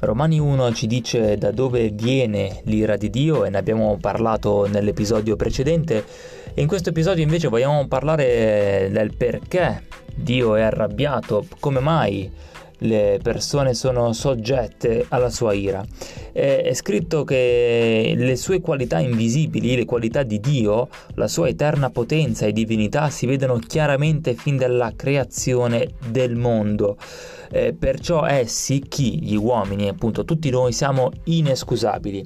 Romani 1 ci dice da dove viene l'ira di Dio e ne abbiamo parlato nell'episodio precedente. In questo episodio invece vogliamo parlare del perché Dio è arrabbiato, come mai le persone sono soggette alla sua ira. È scritto che le sue qualità invisibili, le qualità di Dio, la sua eterna potenza e divinità si vedono chiaramente fin dalla creazione del mondo. Eh, perciò essi, chi? Gli uomini, appunto, tutti noi siamo inescusabili.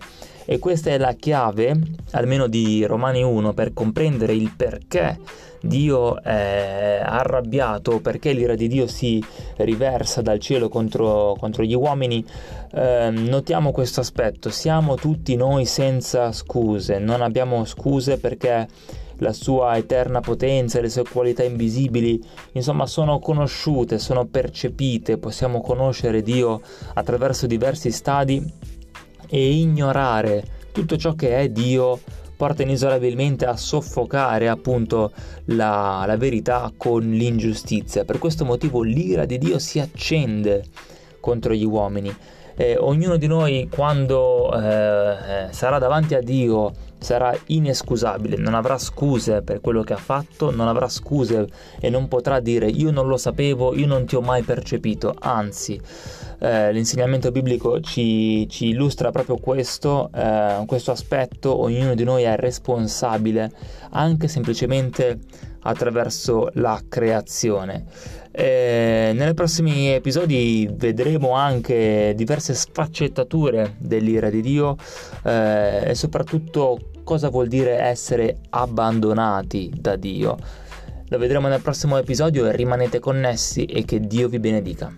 E questa è la chiave, almeno di Romani 1, per comprendere il perché Dio è arrabbiato, perché l'ira di Dio si riversa dal cielo contro, contro gli uomini. Eh, notiamo questo aspetto, siamo tutti noi senza scuse, non abbiamo scuse perché la sua eterna potenza, le sue qualità invisibili, insomma sono conosciute, sono percepite, possiamo conoscere Dio attraverso diversi stadi e ignorare tutto ciò che è Dio porta inesorabilmente a soffocare appunto la, la verità con l'ingiustizia. Per questo motivo l'ira di Dio si accende contro gli uomini. Eh, ognuno di noi quando eh, sarà davanti a Dio sarà inescusabile, non avrà scuse per quello che ha fatto, non avrà scuse e non potrà dire io non lo sapevo, io non ti ho mai percepito, anzi eh, l'insegnamento biblico ci, ci, illustra proprio questo, eh, questo aspetto, ognuno di noi è responsabile anche semplicemente attraverso la creazione. E nei prossimi episodi vedremo anche diverse sfaccettature dell'ira di Dio eh, e soprattutto cosa vuol dire essere abbandonati da Dio. Lo vedremo nel prossimo episodio rimanete connessi e che Dio vi benedica.